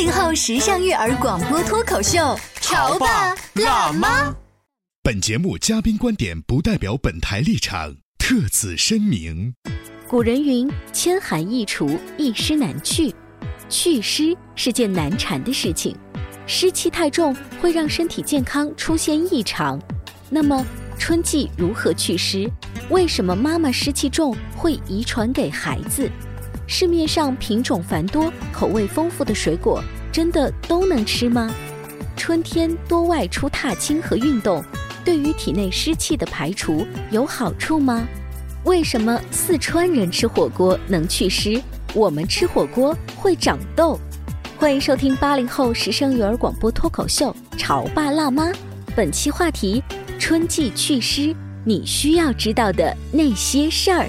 八零后时尚育儿广播脱口秀，潮爸辣妈。本节目嘉宾观点不代表本台立场，特此声明。古人云：“千寒易除，一湿难去。”祛湿是件难缠的事情，湿气太重会让身体健康出现异常。那么，春季如何祛湿？为什么妈妈湿气重会遗传给孩子？市面上品种繁多、口味丰富的水果，真的都能吃吗？春天多外出踏青和运动，对于体内湿气的排除有好处吗？为什么四川人吃火锅能祛湿，我们吃火锅会长痘？欢迎收听八零后时尚育儿广播脱口秀《潮爸辣妈》，本期话题：春季祛湿，你需要知道的那些事儿。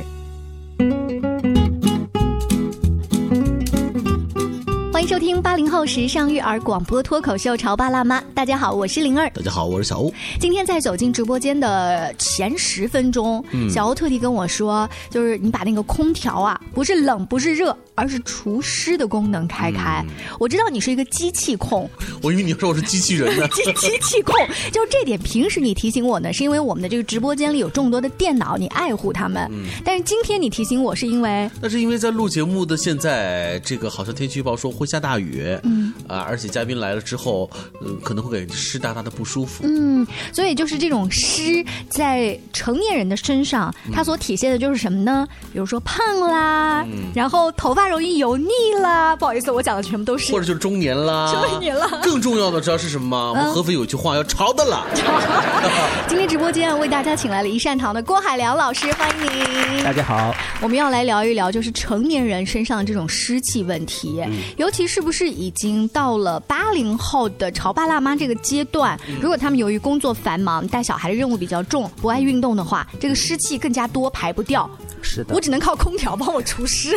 收听八零后时尚育儿广播脱口秀《潮爸辣妈》。大家好，我是灵儿。大家好，我是小欧。今天在走进直播间的前十分钟，小欧特地跟我说，就是你把那个空调啊，不是冷不是热，而是除湿的功能开开。我知道你是一个机器控，我以为你说我是机器人呢。机机器控，就这点，平时你提醒我呢，是因为我们的这个直播间里有众多的电脑，你爱护他们。但是今天你提醒我，是因为那是因为在录节目的现在，这个好像天气预报说会下大雨，嗯啊，而且嘉宾来了之后，嗯，可能会给湿哒哒的不舒服。嗯，所以就是这种湿在成年人的身上，它所体现的就是什么呢？比如说胖啦，然后头发容易油腻啦。不好意思，我讲的全部都是，或者就是中年啦，中年了。更重要的知道是什么吗？我们合肥有句话要潮的了。今天直播间为大家请来了一善堂的郭海良老师，欢迎您。大家好，我们要来聊一聊，就是成年人身上的这种湿气问题，尤其是不是已经到了八零后的潮爸辣妈这个阶段？如果他们由于工作繁忙、带小孩的任务比较重、不爱运动的话，这个湿气更加多，排不掉。是的，我只能靠空调帮我除湿。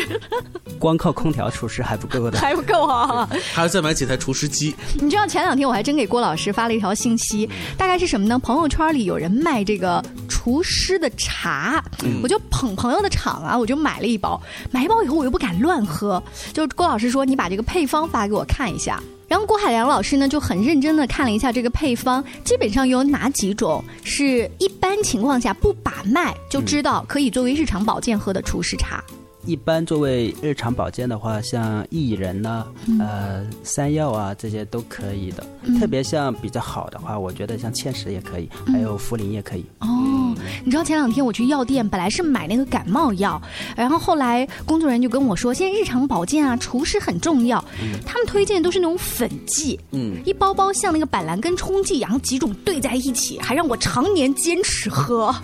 光靠空调除湿还不够的，还不够啊！还要再买几台除湿机。你知道前两天我还真给郭老师发了一条信息，大概是什么呢？朋友圈里有人卖这个除湿的茶，我就捧朋友的场啊，我就买了一包。买一包以后我又不敢乱喝，就郭老师说你把这个配方发给我看一下。然后郭海良老师呢就很认真的看了一下这个配方，基本上有哪几种是一般情况下不把脉就知道可以作为日常保健喝的除湿茶。一般作为日常保健的话，像薏仁呢、呃山药啊这些都可以的。特别像比较好的话，我觉得像芡实也可以，还有茯苓也可以。哦，你知道前两天我去药店，本来是买那个感冒药，然后后来工作人员就跟我说，现在日常保健啊，除湿很重要。他们推荐都是那种粉剂，嗯，一包包像那个板蓝根冲剂一样，几种兑在一起，还让我常年坚持喝。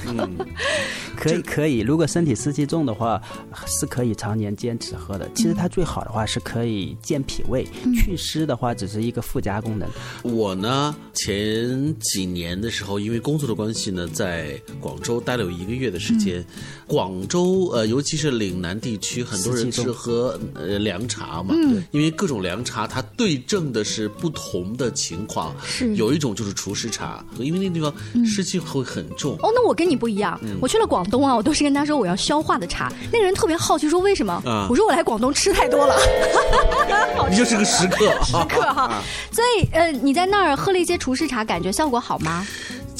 可以可以，如果身体湿气重的话，是可以常年坚持喝的。其实它最好的话是可以健脾胃，祛湿的话只是一个附加功能。我呢，前几年的时候，因为工作的关系呢，在广州待了有一个月的时间。广州呃，尤其是岭南地区，很多人是喝呃凉茶嘛，嗯因为各种凉茶它对症的是不同的情况。是有一种就是除湿茶，因为那个地方湿气会很重。哦，那我跟你不一样，我去了广东啊，我都是跟他说我要消化的茶。那个人特别好奇说为什么？嗯我说我来广东吃太多了，你就是个食客，食客哈。所以呃，你在那儿喝了一些厨师茶，感觉效果好吗？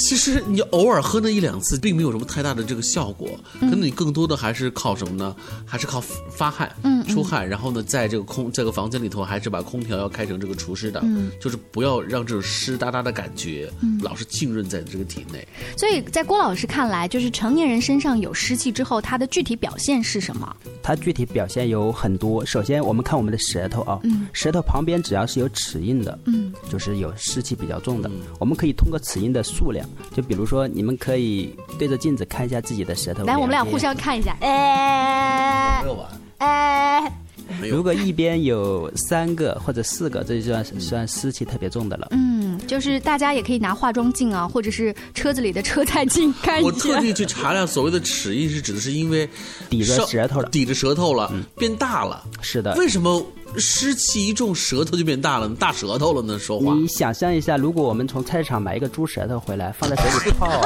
其实你偶尔喝那一两次，并没有什么太大的这个效果，可能你更多的还是靠什么呢？还是靠发汗、嗯出汗，然后呢，在这个空这个房间里头，还是把空调要开成这个除湿的，嗯就是不要让这种湿哒哒的感觉老是浸润在这个体内。所以在郭老师看来，就是成年人身上有湿气之后，它的具体表现是什么？它具体表现有很多。首先，我们看我们的舌头啊，舌头旁边只要是有齿印的，嗯，就是有湿气比较重的。我们可以通过齿印的数量，就比如说，你们可以对着镜子看一下自己的舌头。来，我们俩互相看一下。哎没有吧？哎，如。果一边有三个或者四个，这就算算湿气特别重的了。嗯，就是大家也可以拿化妆镜啊，或者是车子里的车载镜 看一下。我特地去查了，所谓的齿印是指的是因为抵着舌头了抵着舌头了，变大了。是的，为什么湿气一重，舌头就变大了，大舌头了呢？说话。你想象一下，如果我们从菜市场买一个猪舌头回来，放在水里泡，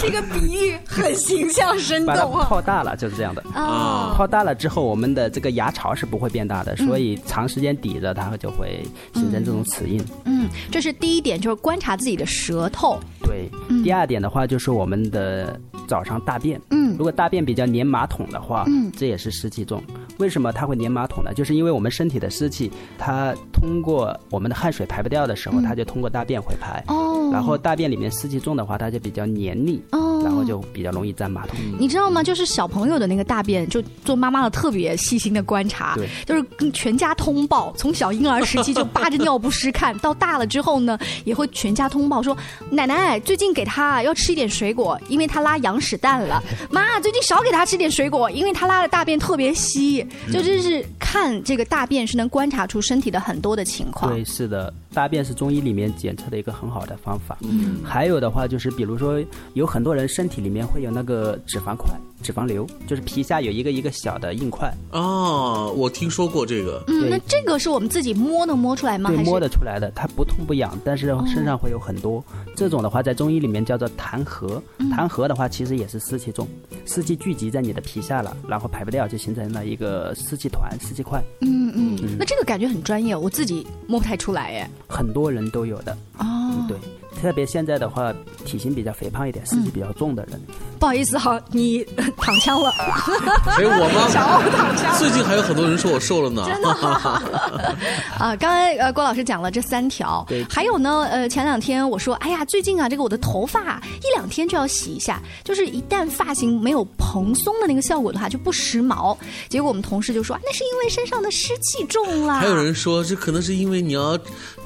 这个比喻很形象生把它动啊！泡大了，就是这样的。啊，泡大了之后，我们的这个牙槽是不会变大的，所以长时间抵着它就会形成这种齿印。嗯，这是第一点，就是观察自己的舌头。对，第二点的话就是我们的早上大便。嗯如果大便比较粘马桶的话，嗯这也是湿气重。为什么它会粘马桶呢？就是因为我们身体的湿气，它通过我们的汗水排不掉的时候，它就通过大便会排。嗯哦然后大便里面湿气重的话，它就比较黏腻，哦然后就比较容易粘马桶。你知道吗？就是小朋友的那个大便，就做妈妈的特别细心的观察，对就是跟全家通报。从小婴儿时期就扒着尿不湿看，到大了之后呢，也会全家通报说：“奶奶最近给他要吃一点水果，因为他拉羊屎蛋了。妈最近少给他吃点水果，因为他拉的大便特别稀。”就这是看这个大便是能观察出身体的很多的情况。对，是的，大便是中医里面检测的一个很好的方法。嗯，还有的话就是，比如说有很多人身体里面会有那个脂肪块、脂肪瘤，就是皮下有一个一个小的硬块，哦，我听说过这个。嗯，对那这个是我们自己摸能摸出来吗？对，摸得出来的，它不痛不痒，但是身上会有很多。这种的话，在中医里面叫做痰核。痰核的话，其实也是湿气重，湿气聚集在你的皮下了，然后排不掉，就形成了一个湿气团、湿气块，嗯嗯，那这个感觉很专业，我自己摸不太出来哎。很多人都有的。哦，对，特别现在的话，体型比较肥胖一点、湿气比较重的人，不好意思哈，你躺枪了。哎，我吗？最近还有很多人说我瘦了呢。真的 啊，刚才呃郭老师讲了这三条对，还有呢，呃前两天我说，哎呀，最近啊这个我的头发一两天就要洗一下，就是一旦发型没有蓬松的那个效果的话，就不时髦。结果我们同事就说，啊那是因为身上的湿气重啦。还有人说，这可能是因为你要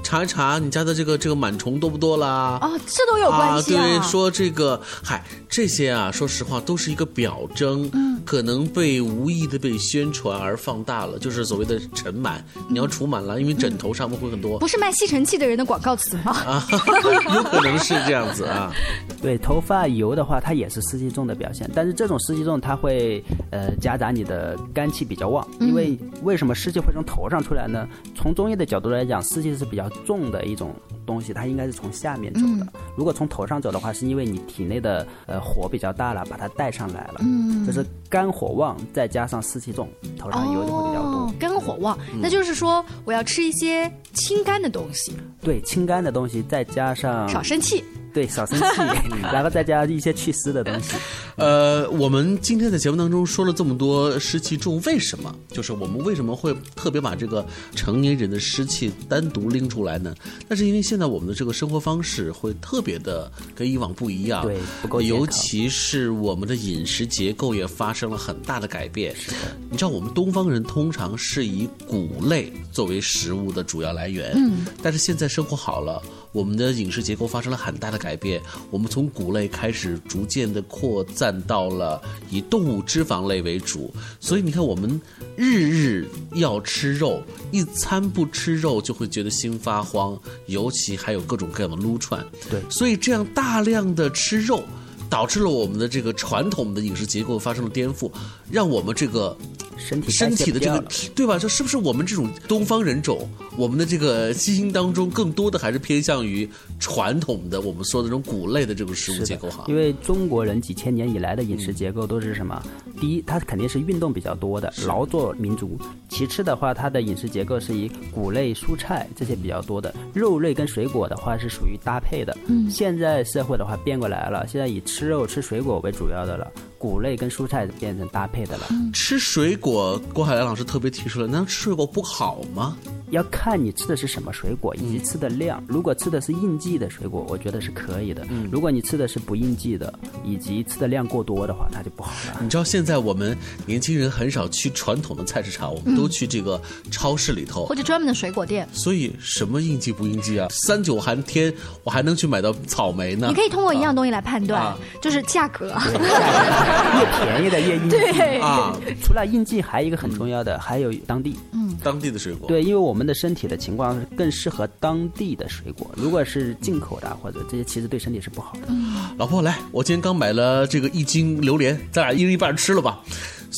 查一查你家的这个这个螨虫多不多啦。啊，这都有关系啊。对，说这个，嗨，这些啊，说实话都是一个表征，嗯，可能被无意的被宣传而放大了，就是所谓的尘螨，你要除螨了，因为枕头上面会很多不是卖吸尘器的人的广告词吗？啊，有可能是这样子啊。对，头发油的话，它也是湿气重的表现，但是这种湿气重，它会呃夹杂你的肝气比较旺。因为为什么湿气会从头上出来呢？从中医的角度来讲，湿气是比较重的一种东西，它应该是从下面走的。如果从头上走的话，是因为你体内的呃火比较大了，把它带上来了。嗯，就是肝火旺，再加上湿气重，头上油就会比较多。哦，肝火旺，那就是说我要吃一些清肝的东西，对，清肝的东西，再加上少生气。对少生气，然后再加一些祛湿的东西。呃，我们今天在节目当中说了这么多湿气重，为什么？就是我们为什么会特别把这个成年人的湿气单独拎出来呢？那是因为现在我们的这个生活方式会特别的跟以往不一样，对不够尤其是我们的饮食结构也发生了很大的改变。你知道我们东方人通常是以谷类作为食物的主要来源，嗯，但是现在生活好了，我们的饮食结构发生了很大的改变，我们从谷类开始逐渐的扩散到了以动物脂肪类为主，所以你看我们日日要吃肉，一餐不吃肉就会觉得心发慌，尤其还有各种各样的撸串，对。所以这样大量的吃肉。导致了我们的这个传统的饮食结构发生了颠覆，让我们这个身体身体的这个对吧？这是不是我们这种东方人种，我们的这个基因当中更多的还是偏向于传统的我们说的这种谷类的这种食物结构哈？因为中国人几千年以来的饮食结构都是什么？第一，它肯定是运动比较多的劳作民族；其次的话，它的饮食结构是以谷类、蔬菜这些比较多的，肉类跟水果的话是属于搭配的。嗯，现在社会的话变过来了，现在以吃肉、吃水果为主要的了，谷类跟蔬菜变成搭配的了。吃水果，郭海兰老师特别提出了，难道吃水果不好吗？要看你吃的是什么水果以及吃的量。如果吃的是应季的水果，我觉得是可以的。嗯如果你吃的是不应季的，以及吃的量过多的话，那就不好了。你知道现在我们年轻人很少去传统的菜市场，我们都去这个超市里头。或者专门的水果店，所以什么应季不应季啊？三九寒天，我还能去买到草莓呢。你可以通过一样东西来判断啊，就是价格。越便宜的越应季。对啊，除了应季，还有一个很重要的，还有当地。嗯当地的水果。对，因为我们的身体的情况更适合当地的水果。如果是进口的啊或者这些，其实对身体是不好的。老婆，来，我今天刚买了这个一斤榴莲，咱俩一人一半吃了吧。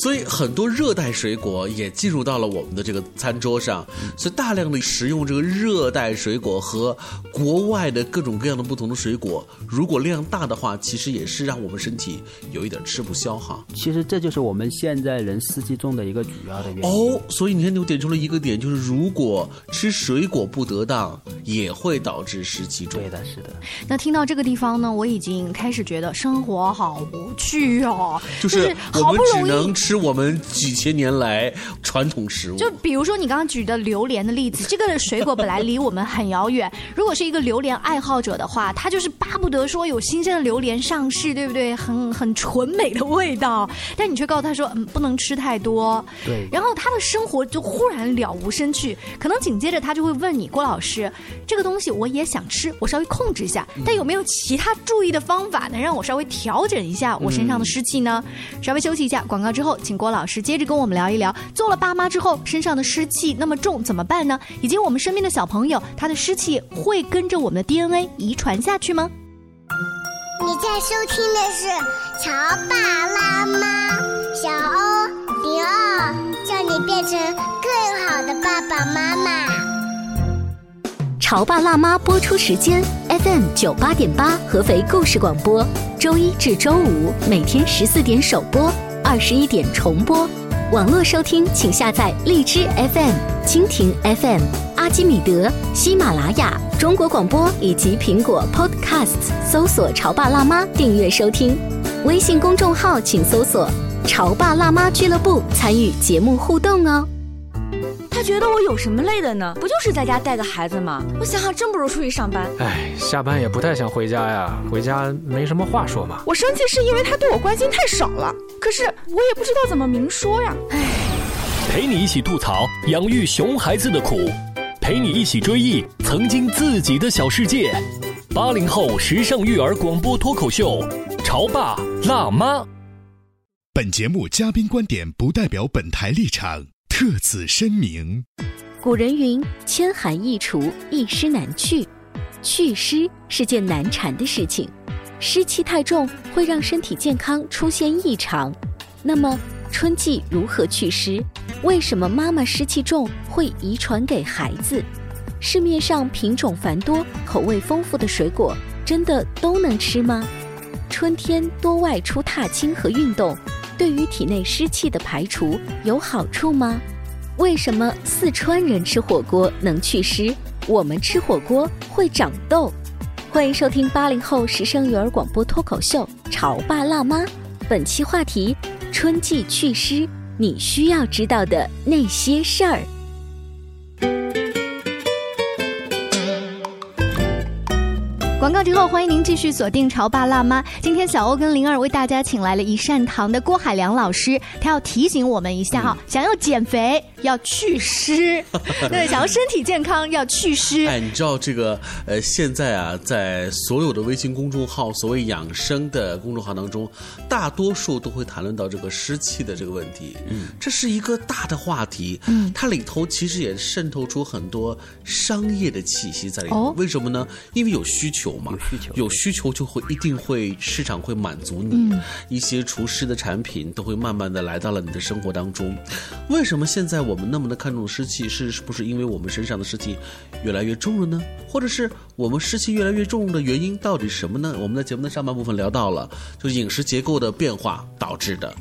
所以很多热带水果也进入到了我们的这个餐桌上，所以大量的食用这个热带水果和国外的各种各样的不同的水果，如果量大的话，其实也是让我们身体有一点吃不消哈。其实这就是我们现在人湿气重的一个主要的原因。哦，所以你看，你点出了一个点，就是如果吃水果不得当，也会导致湿气重。对的，是的。那听到这个地方呢，我已经开始觉得生活好无趣哦，就是好不容易只能吃我们几千年来传统食物。就比如说你刚刚举的榴莲的例子，这个水果本来离我们很遥远。如果是一个榴莲爱好者的话，他就是巴不得说有新鲜的榴莲上市，对不对？很 很纯美的味道，但你却告诉他说，嗯，不能吃太多。对然后他的生活就忽然了无生趣，可能紧接着他就会问你，郭老师，这个东西我也想吃，我稍微控制一下，但有没有其他注意的方法能让我稍微调整一下我身上的湿气呢？稍微休息一下，广告之后，请郭老师接着跟我们聊一聊，做了爸妈之后身上的湿气那么重怎么办呢？以及我们身边的小朋友，他的湿气会跟着我们的 DNA 遗传下去吗？你在收听的是《潮爸辣妈》，小欧零二，叫你变成更好的爸爸妈妈。《潮爸辣妈》播出时间：FM 九八点八，合肥故事广播，周一至周五每天十四点首播，二十一点重播。网络收听，请下载荔枝 FM、蜻蜓 FM、阿基米德、喜马拉雅、中国广播以及苹果 Podcasts，搜索“潮爸辣妈”订阅收听。微信公众号请搜索“潮爸辣妈俱乐部”，参与节目互动哦。他觉得我有什么累的呢？不就是在家带个孩子吗？我想想，真不如出去上班。哎，下班也不太想回家呀，回家没什么话说嘛。我生气是因为他对我关心太少了，可是我也不知道怎么明说呀。哎陪你一起吐槽养育熊孩子的苦，陪你一起追忆曾经自己的小世界。八零后时尚育儿广播脱口秀，潮爸辣妈。本节目嘉宾观点不代表本台立场，特此声明。古人云：“千寒易除，一湿难去。”祛湿是件难缠的事情，湿气太重会让身体健康出现异常。那么，春季如何祛湿？为什么妈妈湿气重会遗传给孩子？市面上品种繁多、口味丰富的水果，真的都能吃吗？春天多外出踏青和运动，对于体内湿气的排除有好处吗？为什么四川人吃火锅能祛湿，我们吃火锅会长痘？欢迎收听八零后时尚育儿广播脱口秀《潮爸辣妈》，本期话题：春季祛湿，你需要知道的那些事儿。广告之后，欢迎您继续锁定《潮爸辣妈》。今天小欧跟灵儿为大家请来了一善堂的郭海良老师，他要提醒我们一下哈，想要减肥要祛湿，对，想要身体健康要祛湿。哎，你知道这个呃，现在啊，在所有的微信公众号，所谓养生的公众号当中，大多数都会谈论到这个湿气的这个问题。嗯，这是一个大的话题。嗯，它里头其实也渗透出很多商业的气息在里头。哦为什么呢？因为有需求嘛，有需求，有需求就会一定会市场会满足你，嗯一些厨师的产品都会慢慢的来到了你的生活当中。为什么现在我们那么的看重湿气？是是不是因为我们身上的湿气越来越重了呢？或者是我们湿气越来越重的原因到底什么呢？我们在节目的上半部分聊到了，就饮食结构的变化导致的。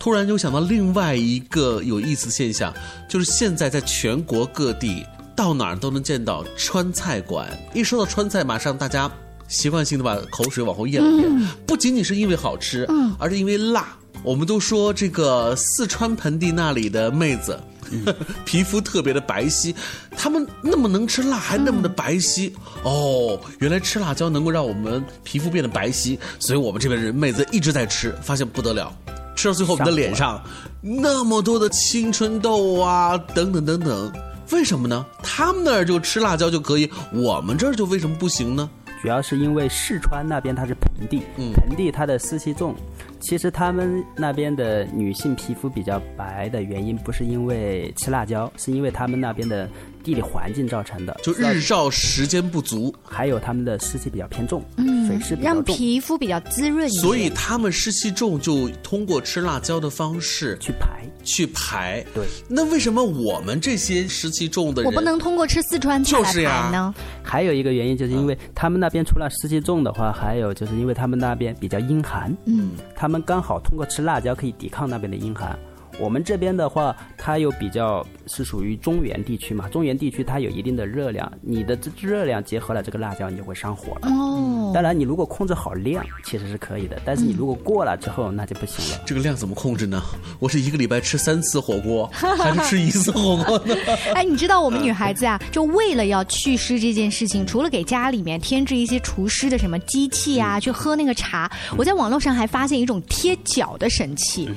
突然就想到另外一个有意思的现象，就是现在在全国各地到哪儿都能见到川菜馆。一说到川菜，马上大家习惯性的把口水往后咽了咽，不仅仅是因为好吃，而是因为辣。我们都说这个四川盆地那里的妹子。皮肤特别的白皙，她们那么能吃辣，还那么的白皙、哦。原来吃辣椒能够让我们皮肤变得白皙，所以我们这边人妹子一直在吃，发现不得了，吃到最后我们的脸上那么多的青春痘啊，等等等等，为什么呢？他们那儿就吃辣椒就可以，我们这儿就为什么不行呢？主要是因为四川那边它是盆地，嗯盆地它的湿气重。其实他们那边的女性皮肤比较白的原因，不是因为吃辣椒，是因为他们那边的地理环境造成的。就日照时间不足，还有他们的湿气比较偏重，嗯水湿比较让，皮肤比较滋润。所以他们湿气重，就通过吃辣椒的方式去排。去排。对，那为什么我们这些湿气重的人，我不能通过吃四川菜来就是呀排呢？还有一个原因，就是因为他们那边除了湿气重的话，还有就是因为他们那边比较阴寒，嗯，他们刚好通过吃辣椒可以抵抗那边的阴寒。我们这边的话，它又比较是属于中原地区嘛，中原地区它有一定的热量，你的这热量结合了这个辣椒，你就会上火了。哦，当然，你如果控制好量，其实是可以的，但是你如果过了之后，那就不行了。这个量怎么控制呢？我是一个礼拜吃三次火锅，还是吃一次火锅呢？哎，你知道我们女孩子啊，就为了要祛湿这件事情，除了给家里面添置一些除湿的什么机器啊，去喝那个茶，我在网络上还发现一种贴脚的神器。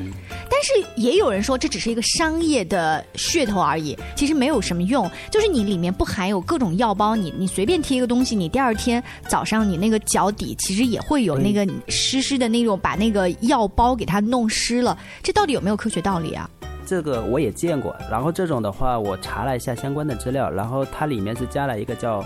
但是也有有人说这只是一个商业的噱头而已，其实没有什么用。就是你里面不含有各种药包，你你随便贴一个东西，你第二天早上你那个脚底其实也会有那个湿湿的那种，把那个药包给它弄湿了。这到底有没有科学道理啊？这个我也见过，然后这种的话，我查了一下相关的资料，然后它里面是加了一个叫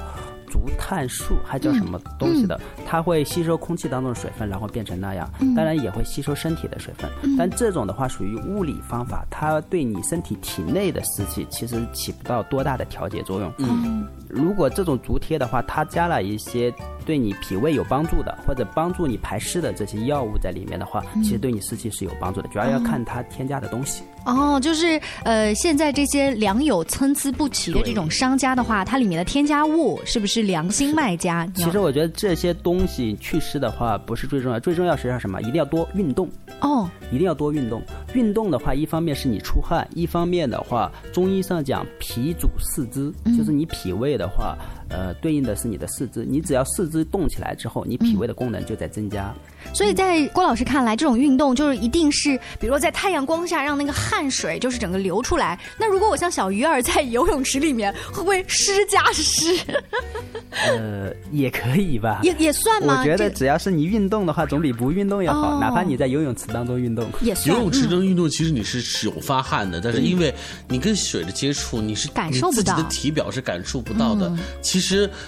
竹炭树，还叫什么东西的，它会吸收空气当中的水分，然后变成那样，当然也会吸收身体的水分，但这种的话属于物理方法，它对你身体体内的湿气其实起不到多大的调节作用。嗯，如果这种竹贴的话，它加了一些对你脾胃有帮助的，或者帮助你排湿的这些药物在里面的话，其实对你湿气是有帮助的，主要要看它添加的东西。哦，就是呃，现在这些良莠参差不齐的这种商家的话，它里面的添加物是不是良心卖家？其实我觉得这些东西祛湿的话不是最重要，最重要实际上什么？一定要多运动。哦，一定要多运动。运动的话，一方面是你出汗，一方面的话，中医上讲脾主四肢，就是你脾胃的话，呃，对应的是你的四肢。你只要四肢动起来之后，你脾胃的功能就在增加。所以在郭老师看来，这种运动就是一定是，比如说在太阳光下让那个汗水就是整个流出来。那如果我像小鱼儿在游泳池里面，会不会湿加湿？呃，也可以吧，也也算吗？我觉得只要是你运动的话，总比不运动要好。哦哪怕你在游泳池当中运动，也算游泳池中运动，其实你是有发汗的，但是因为你跟水的接触，你是感受不到你自己的体表是感受不到的。嗯其实，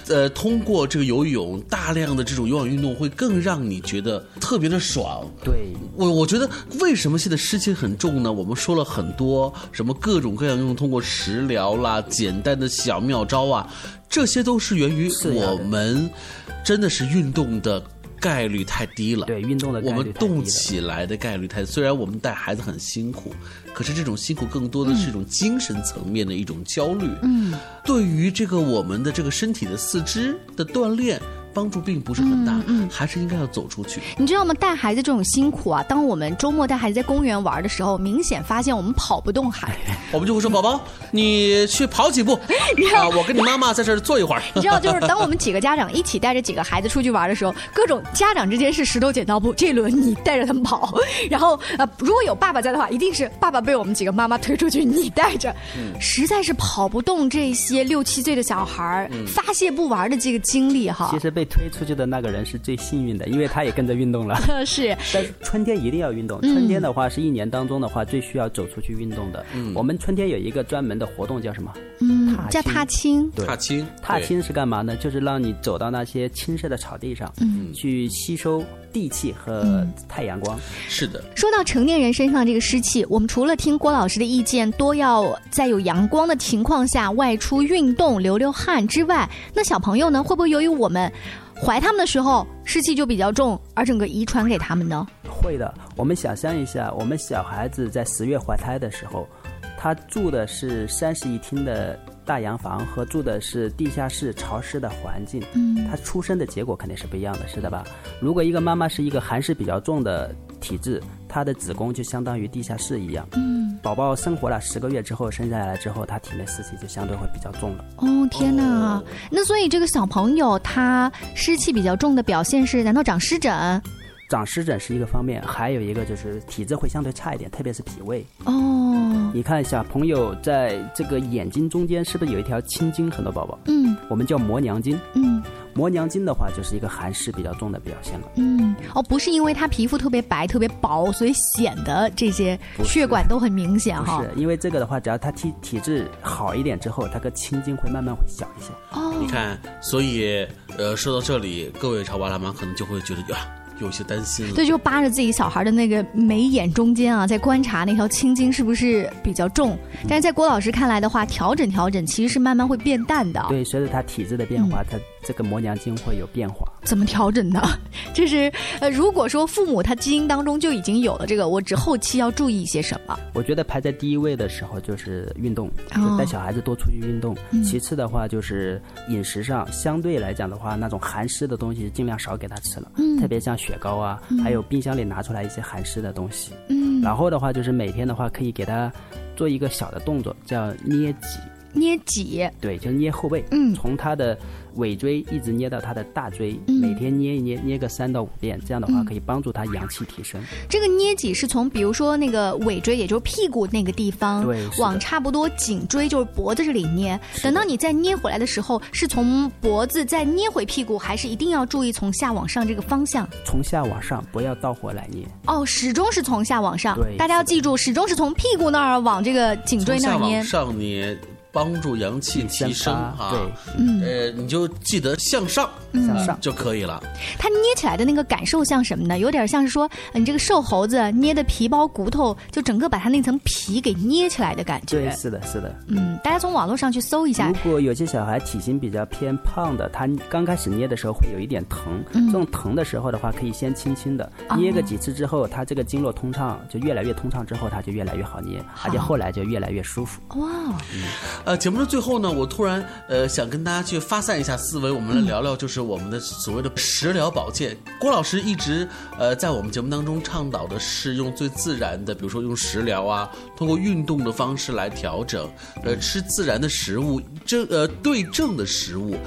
呃，通过这个游泳，大量的这种有氧运动，会更让你觉得特别的爽。对，我我觉得为什么现在湿气很重呢？我们说了很多什么各种各样用通过食疗啦、简单的小妙招啊，这些都是源于我们真的是运动的概率太低了。对运动的概我们动起来的概率太，虽然我们带孩子很辛苦，可是这种辛苦更多的是一种精神层面的一种焦虑。嗯，对于这个我们的这个身体的四肢的锻炼。帮助并不是很大，嗯还是应该要走出去。你知道吗？带孩子这种辛苦啊，当我们周末带孩子在公园玩的时候，明显发现我们跑不动孩子。我们就会说：“宝宝，你去跑几步 啊？我跟你妈妈在这儿坐一会儿。”你知道，就是当我们几个家长一起带着几个孩子出去玩的时候，各种家长之间是石头剪刀布，这一轮你带着他们跑，然后呃，如果有爸爸在的话，一定是爸爸被我们几个妈妈推出去，你带着，实在是跑不动这些六七岁的小孩儿、发泄不完的这个精力哈。其实被被推出去的那个人是最幸运的，因为他也跟着运动了。是，但是春天一定要运动。春天的话是一年当中的话最需要走出去运动的。嗯，我们春天有一个专门的活动叫什么？嗯，叫踏青。对，踏青。踏青是干嘛呢？就是让你走到那些青色的草地上，嗯，去吸收。地气和太阳光是的。说到成年人身上这个湿气，我们除了听郭老师的意见，多要在有阳光的情况下外出运动流流汗之外，那小朋友呢，会不会由于我们怀他们的时候湿气就比较重，而整个遗传给他们呢？会的。我们想象一下，我们小孩子在十月怀胎的时候，他住的是三室一厅的。大洋房和住的是地下室潮湿的环境，嗯，他出生的结果肯定是不一样的，是的吧？如果一个妈妈是一个寒湿比较重的体质，她的子宫就相当于地下室一样，嗯，宝宝生活了十个月之后生下来之后，他体内湿气就相对会比较重了。哦，天哪！那所以这个小朋友他湿气比较重的表现是，难道长湿疹？长湿疹是一个方面，还有一个就是体质会相对差一点，特别是脾胃。哦，你看一下朋友在这个眼睛中间是不是有一条青筋？很多宝宝，嗯，我们叫磨娘筋。嗯，磨娘筋的话就是一个寒湿比较重的表现了。嗯，哦，不是因为他皮肤特别白、特别薄，所以显得这些血管都很明显哈。是因为这个的话，只要他体体质好一点之后，他个青筋会慢慢会小一些。哦，你看，所以呃，说到这里，各位潮爸辣妈可能就会觉得呀。有些担心了，对，就扒着自己小孩的那个眉眼中间啊，在观察那条青筋是不是比较重。但是在郭老师看来的话，调整调整其实是慢慢会变淡的。对，随着他体质的变化，他这个磨娘筋会有变化。怎么调整呢？就是呃，如果说父母他基因当中就已经有了这个，我只后期要注意一些什么？我觉得排在第一位的时候就是运动，就带小孩子多出去运动。其次的话就是饮食上，相对来讲的话，那种寒湿的东西尽量少给他吃了，特别像雪糕啊，还有冰箱里拿出来一些寒湿的东西。嗯，然后的话就是每天的话可以给他做一个小的动作，叫捏脊。捏脊，对，就捏后背。嗯，从他的。尾椎一直捏到他的大椎，每天捏一捏，捏个三到五遍，这样的话可以帮助他阳气提升。这个捏脊是从比如说那个尾椎，也就是屁股那个地方，对，往差不多颈椎就是脖子这里捏。等到你再捏回来的时候，是从脖子再捏回屁股，还是一定要注意从下往上这个方向？从下往上，不要倒回来捏。哦，始终是从下往上。对，大家要记住，始终是从屁股那儿往这个颈椎那儿捏。上捏。帮助阳气提升啊，对，呃，你就记得向上，向上就可以了。它捏起来的那个感受像什么呢？有点像是说，你这个瘦猴子捏的皮包骨头，就整个把它那层皮给捏起来的感觉。对，是的，是的。嗯，大家从网络上去搜一下。如果有些小孩体型比较偏胖的，他刚开始捏的时候会有一点疼。这种疼的时候的话，可以先轻轻的捏个几次之后，他这个经络通畅就越来越通畅，之后他就越来越好捏，而且后来就越来越舒服。哇。呃，节目的最后呢，我突然呃想跟大家去发散一下思维，我们来聊聊就是我们的所谓的食疗保健。郭老师一直呃在我们节目当中倡导的是用最自然的，比如说用食疗啊，通过运动的方式来调整，呃吃自然的食物，正呃对症的食物。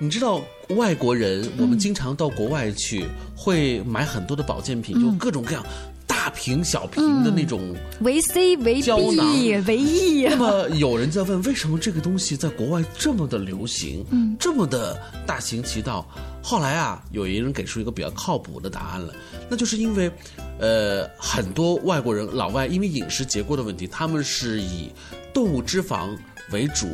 你知道外国人，我们经常到国外去会买很多的保健品，就各种各样。大瓶小瓶的那种维 C 维 B 维 E，那么有人在问，为什么这个东西在国外这么的流行，嗯，这么的大行其道？后来啊，有一人给出一个比较靠谱的答案了，那就是因为，呃，很多外国人老外因为饮食结构的问题，他们是以动物脂肪为主。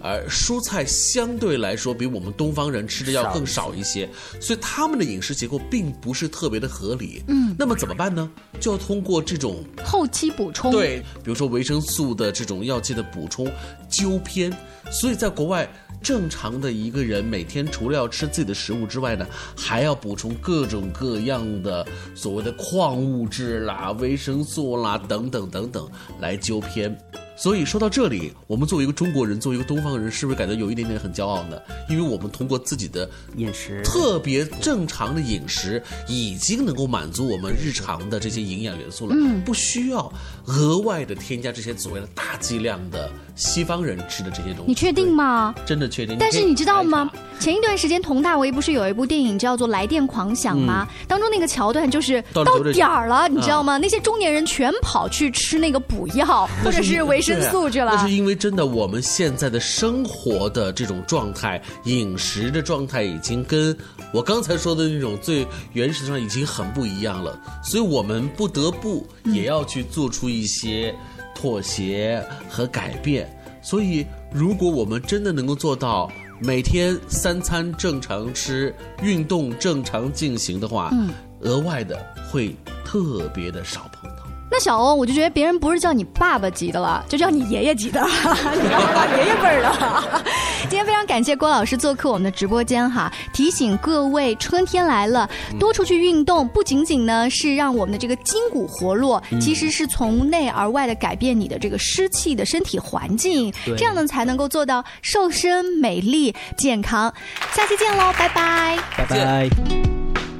而蔬菜相对来说比我们东方人吃的要更少一些，所以他们的饮食结构并不是特别的合理。嗯，那么怎么办呢？就要通过这种后期补充，对，比如说维生素的这种药剂的补充，纠偏。所以在国外，正常的一个人每天除了要吃自己的食物之外呢，还要补充各种各样的所谓的矿物质啦、维生素啦等等等等来纠偏。所以说到这里，我们作为一个中国人，作为一个东方人，是不是感觉有一点点很骄傲呢？因为我们通过自己的饮食，特别正常的饮食，已经能够满足我们日常的这些营养元素了，不需要额外的添加这些所谓的大剂量的西方人吃的这些东西。你确定吗？真的确定。但是你知道吗？前一段时间佟大为不是有一部电影叫做《来电狂想》吗？当中那个桥段就是到点点儿了，你知道吗？那些中年人全跑去吃那个补药或者是维生素去了。那是因为真的，我们现在的生活的这种状态、饮食的状态，已经跟我刚才说的那种最原始的状态已经很不一样了，所以我们不得不也要去做出一些妥协和改变。所以，如果我们真的能够做到每天三餐正常吃、运动正常进行的话，嗯额外的会特别的少碰到。那小欧，我就觉得别人不是叫你爸爸级的了，就叫你爷爷级的，你爸爸爷爷辈儿了。今天非常感谢郭老师做客我们的直播间哈，提醒各位春天来了，多出去运动，不仅仅呢是让我们的这个筋骨活络，其实是从内而外的改变你的这个湿气的身体环境，这样呢才能够做到瘦身、美丽、健康。下期见喽，拜拜。拜拜。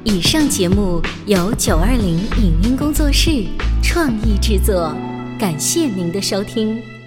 以上节目由九二零影音工作室创意制作，感谢您的收听。